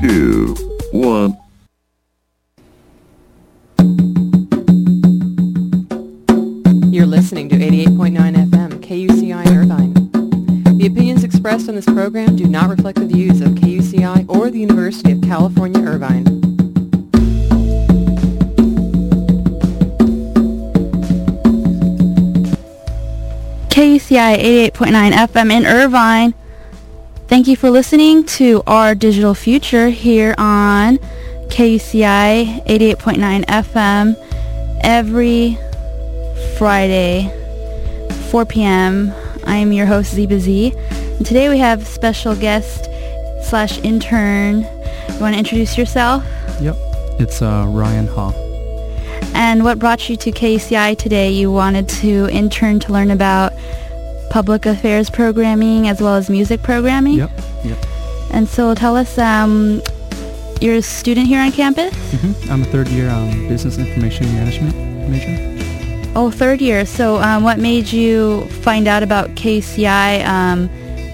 2, 1. You're listening to 88.9 FM, KUCI Irvine. The opinions expressed on this program do not reflect the views of KUCI or the University of California, Irvine. KUCI 88.9 FM in Irvine. Thank you for listening to our digital future here on KUCI 88.9 FM every Friday, 4 p.m. I am your host, Ziba Z. And today we have special guest slash intern. You want to introduce yourself? Yep, it's uh, Ryan Ha. And what brought you to KUCI today? You wanted to intern to learn about public affairs programming as well as music programming? Yep, yep. And so tell us, um, you're a student here on campus? hmm I'm a third year um, business information management major. Oh, third year. So um, what made you find out about KUCI um,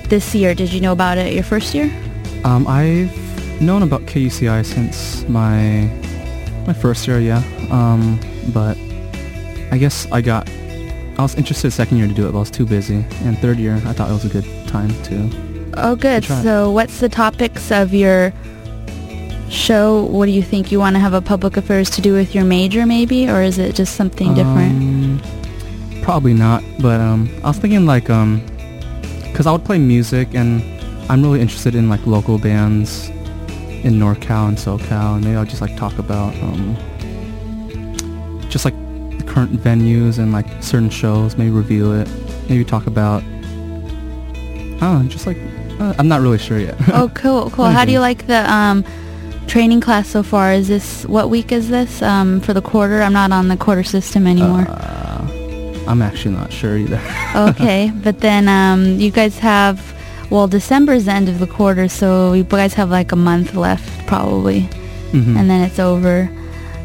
this year? Did you know about it your first year? Um, I've known about KUCI since my my first year, yeah. Um, but I guess I got I was interested second year to do it, but I was too busy. And third year, I thought it was a good time to. Oh, good. try. So what's the topics of your show? What do you think you want to have a public affairs to do with your major, maybe? Or is it just something different? Um, probably not, but um, I was thinking like um, cause I would play music and I'm really interested in like local bands in NorCal and SoCal, and maybe I'll just like talk about um, just like current venues and like certain shows, maybe review it, maybe talk about, I don't know, just like uh, I'm not really sure yet. oh, cool, cool. How do you like the um, training class so far? Is this, what week is this um, for the quarter? I'm not on the quarter system anymore. Uh, I'm actually not sure either. okay, but then um, you guys have, well, December's the end of the quarter, so you guys have like a month left probably, Mhm. and then it's over.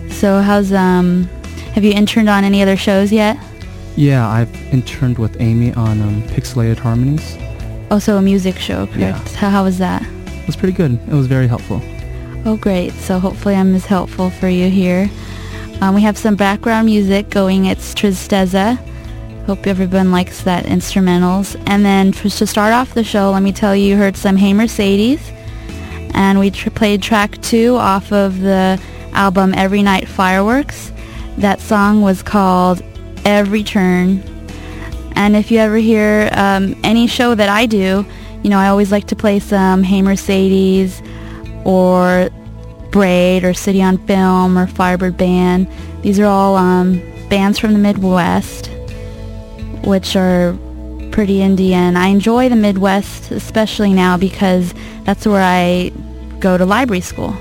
So how's, um, have you interned on any other shows yet? Yeah, I've interned with Amy on um, Pixelated Harmonies. Also a music show, correct? Yeah. How, how was that? It was pretty good. It was very helpful. Oh, great. So hopefully I'm as helpful for you here. Um, we have some background music going. It's Tristeza. Hope everyone likes that instrumentals. And then for, to start off the show, let me tell you, you heard some Hey Mercedes. And we tr- played track two off of the album Every Night Fireworks. That song was called Every Turn. And if you ever hear um, any show that I do, you know, I always like to play some Hey Mercedes or Braid or City on Film or Firebird Band. These are all um, bands from the Midwest, which are pretty indie. And I enjoy the Midwest, especially now because that's where I go to library school.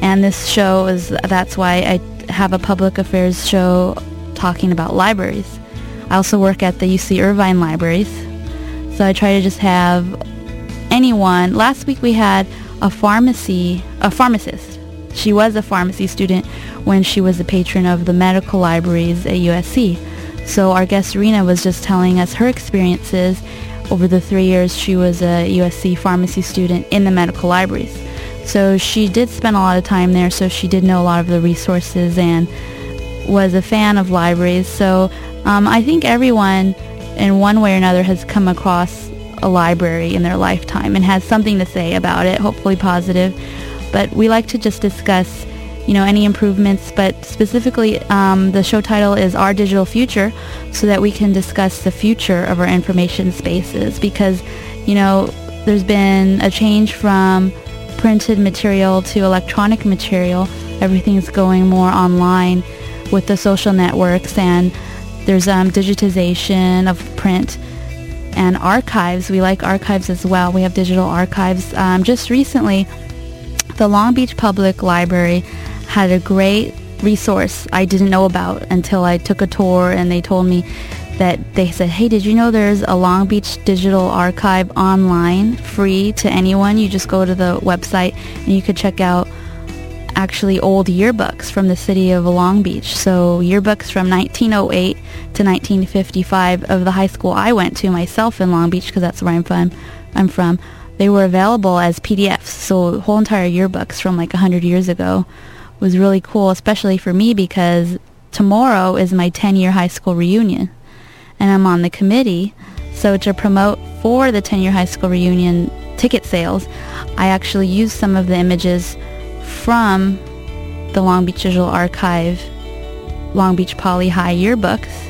And this show is, that's why I have a public affairs show talking about libraries. I also work at the UC Irvine Libraries. So I try to just have anyone. Last week we had a pharmacy, a pharmacist. She was a pharmacy student when she was a patron of the medical libraries at USC. So our guest Rena was just telling us her experiences over the three years she was a USC pharmacy student in the medical libraries. So she did spend a lot of time there, so she did know a lot of the resources and was a fan of libraries. So um, I think everyone in one way or another has come across a library in their lifetime and has something to say about it, hopefully positive. But we like to just discuss, you know, any improvements, but specifically um, the show title is Our Digital Future so that we can discuss the future of our information spaces because, you know, there's been a change from printed material to electronic material. Everything's going more online with the social networks and there's um, digitization of print and archives. We like archives as well. We have digital archives. Um, just recently, the Long Beach Public Library had a great resource I didn't know about until I took a tour and they told me that they said, hey, did you know there's a Long Beach Digital Archive online, free to anyone? You just go to the website and you could check out actually old yearbooks from the city of Long Beach. So yearbooks from 1908 to 1955 of the high school I went to myself in Long Beach because that's where I'm from. I'm from. They were available as PDFs. So whole entire yearbooks from like 100 years ago was really cool, especially for me because tomorrow is my 10-year high school reunion and I'm on the committee. So to promote for the 10-year high school reunion ticket sales, I actually used some of the images from the Long Beach Digital Archive Long Beach Poly High yearbooks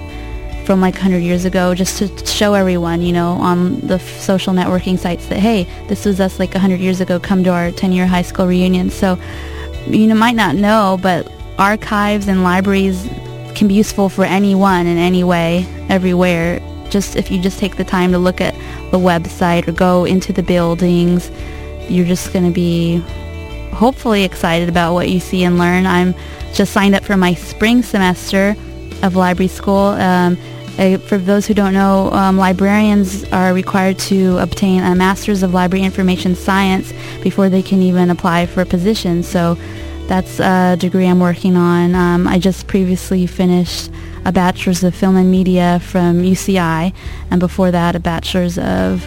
from like 100 years ago just to show everyone, you know, on the f- social networking sites that, hey, this was us like 100 years ago, come to our 10-year high school reunion. So, you know, might not know, but archives and libraries can be useful for anyone in any way, everywhere. Just if you just take the time to look at the website or go into the buildings, you're just going to be hopefully excited about what you see and learn. I'm just signed up for my spring semester of library school. Um, uh, for those who don't know, um, librarians are required to obtain a Master's of Library Information Science before they can even apply for a position. So that's a degree I'm working on. Um, I just previously finished a bachelor's of film and media from UCI, and before that, a bachelor's of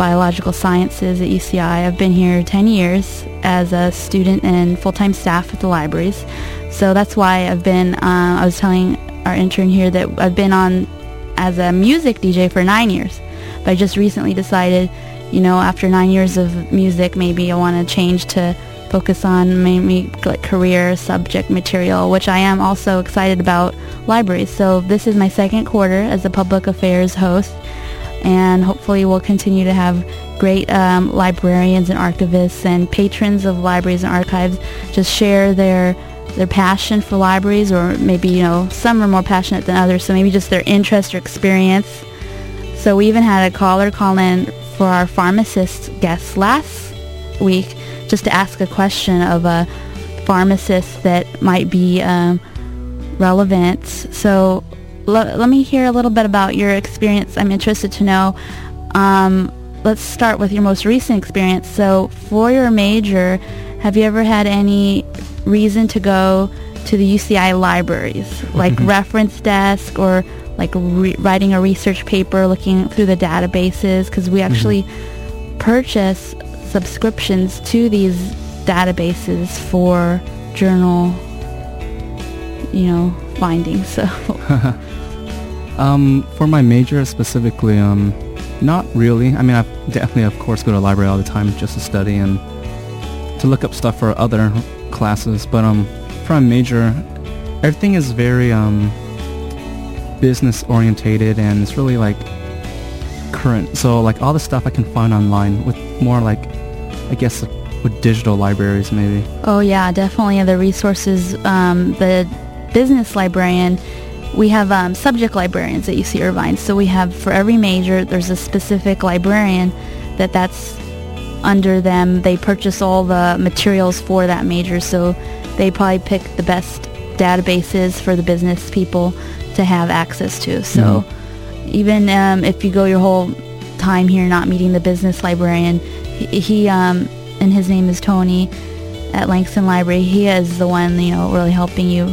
biological sciences at UCI. I've been here 10 years as a student and full-time staff at the libraries. So that's why I've been, uh, I was telling our intern here that I've been on as a music DJ for nine years. But I just recently decided, you know, after nine years of music, maybe I want to change to focus on maybe like career subject material, which I am also excited about libraries. So this is my second quarter as a public affairs host, and hopefully we'll continue to have great um, librarians and archivists and patrons of libraries and archives just share their their passion for libraries or maybe you know some are more passionate than others so maybe just their interest or experience so we even had a caller call in for our pharmacist guest last week just to ask a question of a pharmacist that might be um, relevant. So l- let me hear a little bit about your experience. I'm interested to know. Um, let's start with your most recent experience. So for your major, have you ever had any reason to go to the UCI libraries, like Mm-hmm. reference desk or like re- writing a research paper, looking through the databases? Because we Mm-hmm. actually purchase subscriptions to these databases for journal, you know, findings. So, Um, for my major specifically, um, not really. I mean, I definitely, of course, go to the library all the time just to study and to look up stuff for other classes. But um, for my major, everything is very um, business orientated and it's really like current. So like all the stuff I can find online with more like, I guess, with digital libraries maybe. oh yeah, definitely the resources. Um, the business librarian, we have um, subject librarians at UC Irvine. So we have for every major, there's a specific librarian that that's under them. They purchase all the materials for that major. So they probably pick the best databases for the business people to have access to. So even um, if you go your whole time here not meeting the business librarian, he, um, and his name is Tony at Langson Library. He is the one you know really helping you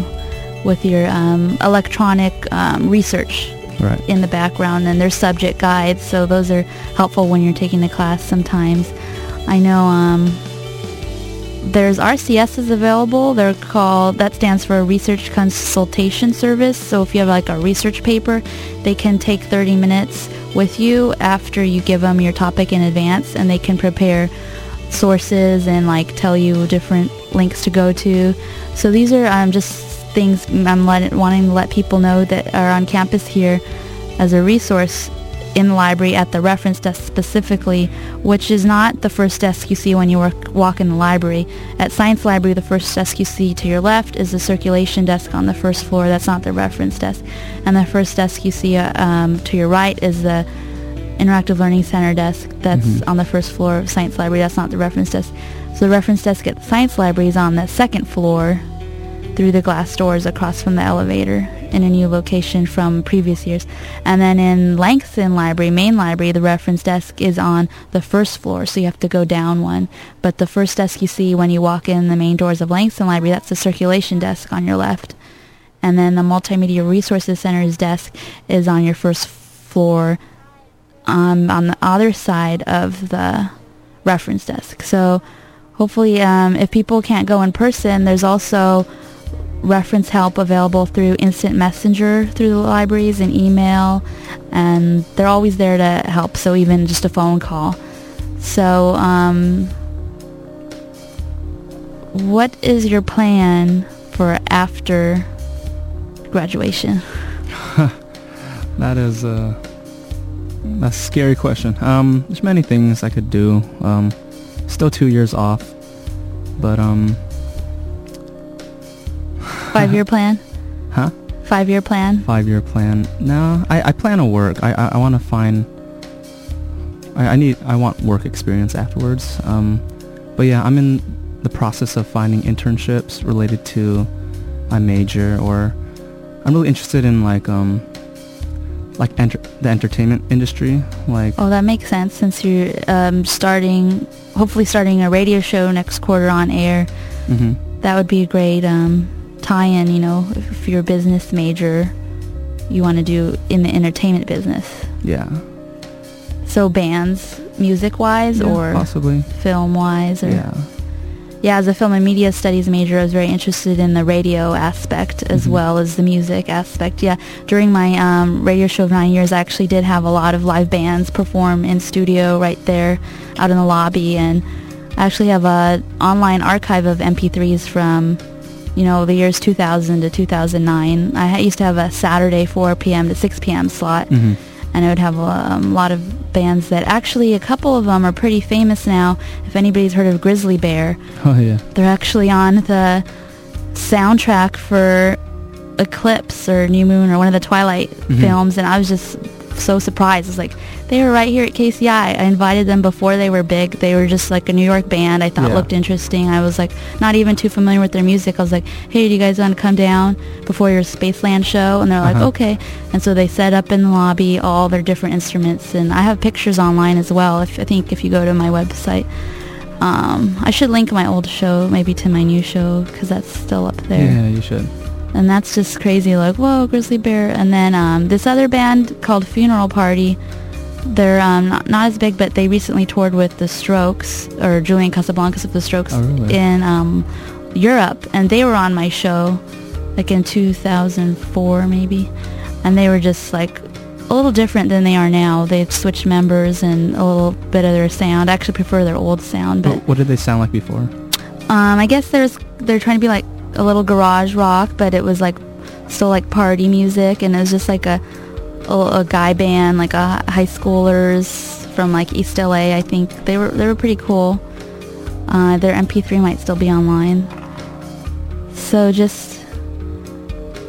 with your um, electronic um, research Right. in the background and there's subject guides so those are helpful when you're taking the class sometimes i know um, there's rcs's available they're called that stands for research consultation service so if you have like a research paper they can take 30 minutes with you after you give them your topic in advance and they can prepare sources and like tell you different links to go to. So these are um, just things i'm let, wanting to let people know that are on campus here as a resource in the library at the reference desk specifically, which is not the first desk you see when you work, walk in the library. At Science Library, the first desk you see to your left is the circulation desk on the first floor. That's not the reference desk. And the first desk you see uh, um, to your right is the Interactive Learning Center desk that's on the first floor of Science Library. That's not the reference desk. So the reference desk at the science library is on the second floor through the glass doors across from the elevator in a new location from previous years. And then in Langson Library, main library, the reference desk is on the first floor, so you have to go down one. But the first desk you see when you walk in the main doors of Langson Library, that's the circulation desk on your left. And then the Multimedia Resources Center's desk is on your first floor um, on the other side of the reference desk. So hopefully um, if people can't go in person, there's also reference help available through instant messenger through the libraries and email and they're always there to help so even just a phone call so um, what is your plan for after graduation That is a that's a scary question. Um, there's many things I could do. Um, still two years off, but um, five year plan huh? five year plan Five year plan. No, I, I plan to work. I I, I want to find. I, I need I want work experience afterwards. Um, but yeah, I'm in the process of finding internships related to my major, or I'm really interested in like um like enter- the entertainment industry, like oh that makes sense since you're um, starting hopefully starting a radio show next quarter on air hmm that would be a great um, tie-in you know if you're a business major you want to do in the entertainment business. Yeah, so bands music wise Yeah, or possibly. film wise or yeah. yeah as a film and media studies major i was very interested in the radio aspect as Mhm. well as the music aspect. Yeah during my um, radio show of nine years i actually did have a lot of live bands perform in studio right there out in the lobby. And i actually have a online archive of mp3s from you know the years 2000 to 2009 i used to have a saturday 4 p.m to 6 p.m slot hmm and I would have um, a lot of bands that actually a couple of them are pretty famous now. If anybody's heard of Grizzly Bear, Oh yeah. they're actually on the soundtrack for Eclipse or New Moon or one of the Twilight Mhm. films, and I was just so surprised. It's like they were right here at KCI. I invited them before they were big. They were just like a New York band. I thought Yeah. looked interesting. I was like not even too familiar with their music. I was like, "Hey, do you guys want to come down before your Spaceland show?" And they're like, Uh-huh. "Okay." And so they set up in the lobby all their different instruments, and I have pictures online as well. If I think if you go to my website. Um, I should link my old show maybe to my new show because that's still up there Yeah, you should. And that's just crazy like whoa grizzly bear. And then um, this other band called funeral party they're um, not, not as big but they recently toured with the strokes or julian casablancas of the strokes Oh, really? in um, europe. And they were on my show like in 2004 maybe. And they were just like a little different than they are now. They've switched members and a little bit of their sound. I actually prefer their old sound but What, what did they sound like before? um, I guess there's they're trying to be like a little garage rock, but it was like still like party music, and it was just like a a, a guy band, like a high schoolers from like East LA. I think they were they were pretty cool. Uh, their MP3 might still be online. So just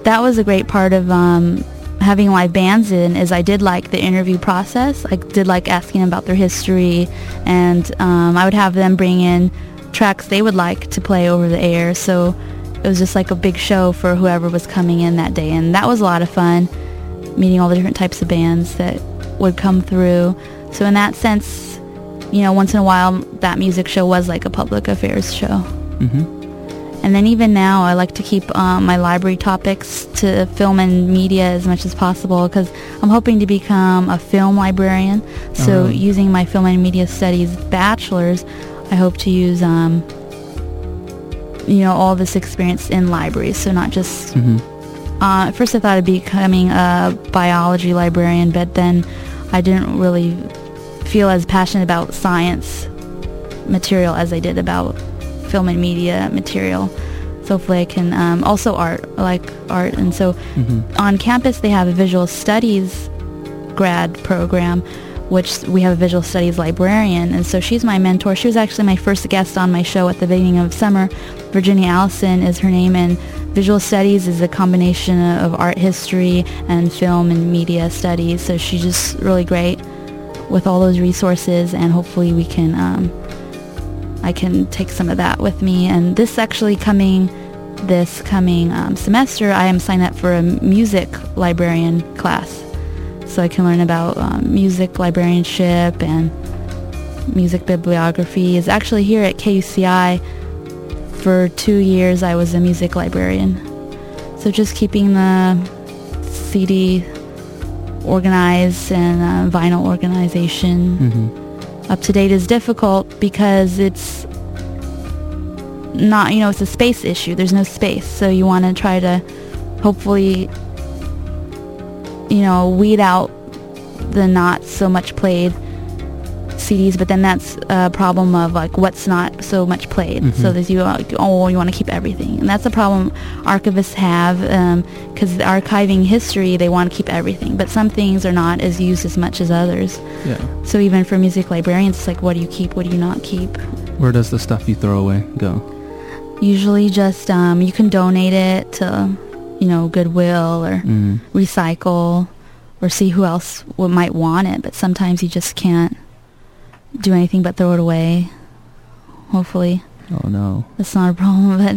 that was a great part of um, having live bands in is I did like the interview process. I did like asking about their history, and um, I would have them bring in tracks they would like to play over the air. So it was just like a big show for whoever was coming in that day, and that was a lot of fun, meeting all the different types of bands that would come through. So in that sense, you know, once in a while, that music show was like a public affairs show. Mm-hmm. And then even now, I like to keep um, my library topics to film and media as much as possible because I'm hoping to become a film librarian. So Oh. using my film and media studies bachelor's, I hope to use, um, you know, all this experience in libraries. So not just Mm-hmm. uh, at first I thought of becoming a biology librarian, but then I didn't really feel as passionate about science material as I did about film and media material. So hopefully I can, um, also art, like art. And so Mm-hmm. on campus they have a visual studies grad program which we have a visual studies librarian and so she's my mentor she was actually my first guest on my show at the beginning of summer virginia allison is her name and visual studies is a combination of art history and film and media studies so she's just really great with all those resources and hopefully we can um, I can take some of that with me. And this actually coming, this coming um, semester, I am signed up for a music librarian class. So I can learn about um, music librarianship and music bibliography. Is actually here at KUCI for two years I was a music librarian. So just keeping the CD organized and uh, vinyl organization hmm up to date is difficult because it's not, you know, it's a space issue. There's no space. So you want to try to hopefully, you know, weed out the not so much played CDs, but then that's a problem of like what's not so much played. So Mhm. that you uh, oh you want to keep everything, and that's a problem archivists have because archiving history they want to keep everything, but some things are not as used as much as others. Yeah. So even for music librarians, it's like what do you keep, what do you not keep? Where does the stuff you throw away go? Usually just um, you can donate it to you know Goodwill or Mm. recycle or see who else w- might want it, but sometimes you just can't do anything but throw it away. Hopefully Oh no. that's not a problem, but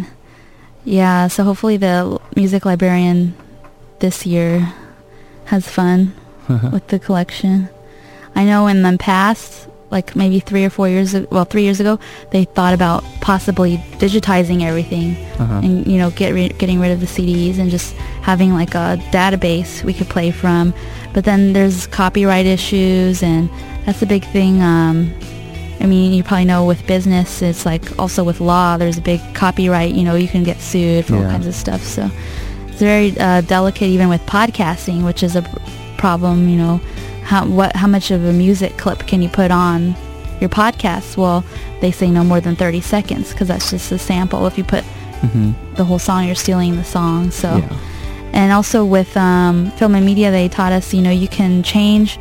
yeah, so hopefully the music librarian this year has fun with the collection. I know in the past, like maybe three or four years, well, three years ago, they thought about possibly digitizing everything Uh-huh. and you know get ri- getting rid of the CDs and just having like a database we could play from. But then there's copyright issues and that's a big thing. Um, I mean, you probably know with business, it's like also with law, there's a big copyright. You know, you can get sued for all kinds of stuff. So it's very uh, delicate, even with podcasting, which is a problem. You know, how what how much of a music clip can you put on your podcast? Well, they say no more than 30 seconds because that's just a sample. If you put hmm the whole song, you're stealing the song. So, Yeah. and also with um, film and media, they taught us, you know, you can change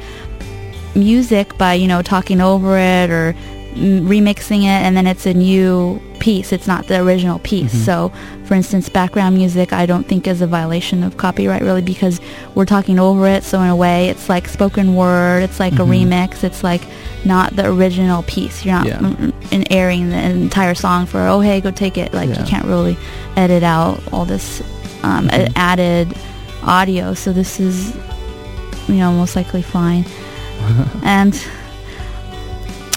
music by, you know, talking over it or remixing it, and then it's a new piece. It's not the original piece. Mhm. So, for instance, background music, I don't think is a violation of copyright really because we're talking over it. So in a way, it's like spoken word. It's like Mhm. a remix. It's like not the original piece. You're not Yeah. mm, mm, in airing the entire song for oh hey go take it. Like Yeah. you can't really edit out all this um, Mhm. added audio. So this is you know most likely fine. and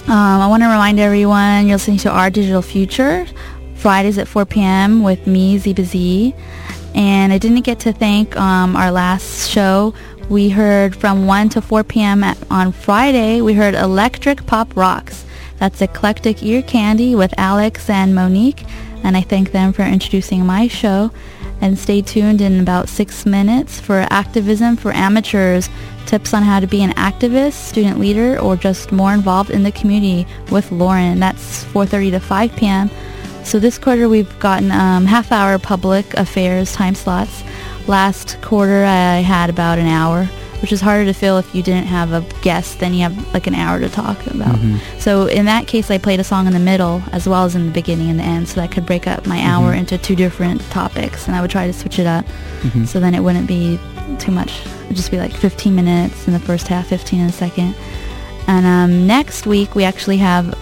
um, I want to remind everyone you're listening to Our Digital Future Fridays at 4 p.m. with me, Ziba Z. And I didn't get to thank um, our last show. We heard from 1 to 4 p.m. At, on Friday, we heard Electric Pop Rocks. That's Eclectic Ear Candy with Alex and Monique. And I thank them for introducing my show. And stay tuned in about six minutes for Activism for Amateurs, tips on how to be an activist, student leader, or just more involved in the community with Lauren. That's 4.30 to 5 p.m. So this quarter we've gotten um, half hour public affairs time slots. Last quarter I had about an hour, which is harder to fill if you didn't have a guest. Then you have like an hour to talk about. Mhm. So in that case, I played a song in the middle as well as in the beginning and the end, so that I could break up my hour Mhm. into two different topics, and I would try to switch it up, Mhm. so then it wouldn't be too much. It'd just be like 15 minutes in the first half, 15 in the second. And um, next week we actually have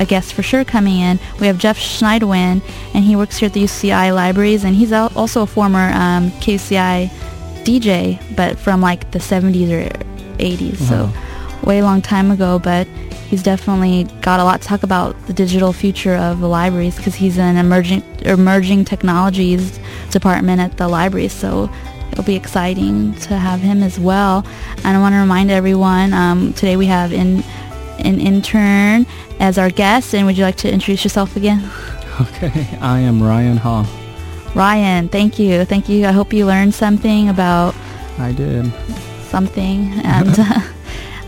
a guest for sure coming in. We have Jeff Schneidewin, and he works here at the UCI libraries, and he's also a former um, KUCI DJ, but from like the 70s or 80s, so Wow. way long time ago. But he's definitely got a lot to talk about the digital future of the libraries because he's in emerging emerging technologies department at the libraries. So it'll be exciting to have him as well. And I want to remind everyone um, today we have in an intern as our guest. And would you like to introduce yourself again? Okay. I am Ryan Ha. Ryan, thank you. Thank you. I hope you learned something about I did. something. And uh,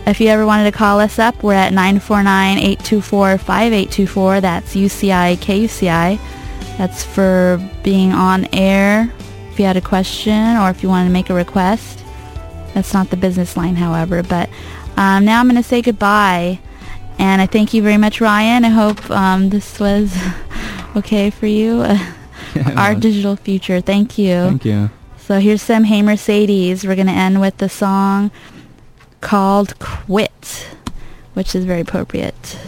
if you ever wanted to call us up, we're at 949-824-5824. That's UCI KUCI. That's for being on air if you had a question or if you wanted to make a request. That's not the business line, however. But um, now I'm going to say goodbye. And I thank you very much, Ryan. I hope um, this was okay for you. Our digital future. Thank you. Thank you. So here's some Hey Mercedes. We're going to end with the song called Quit, which is very appropriate.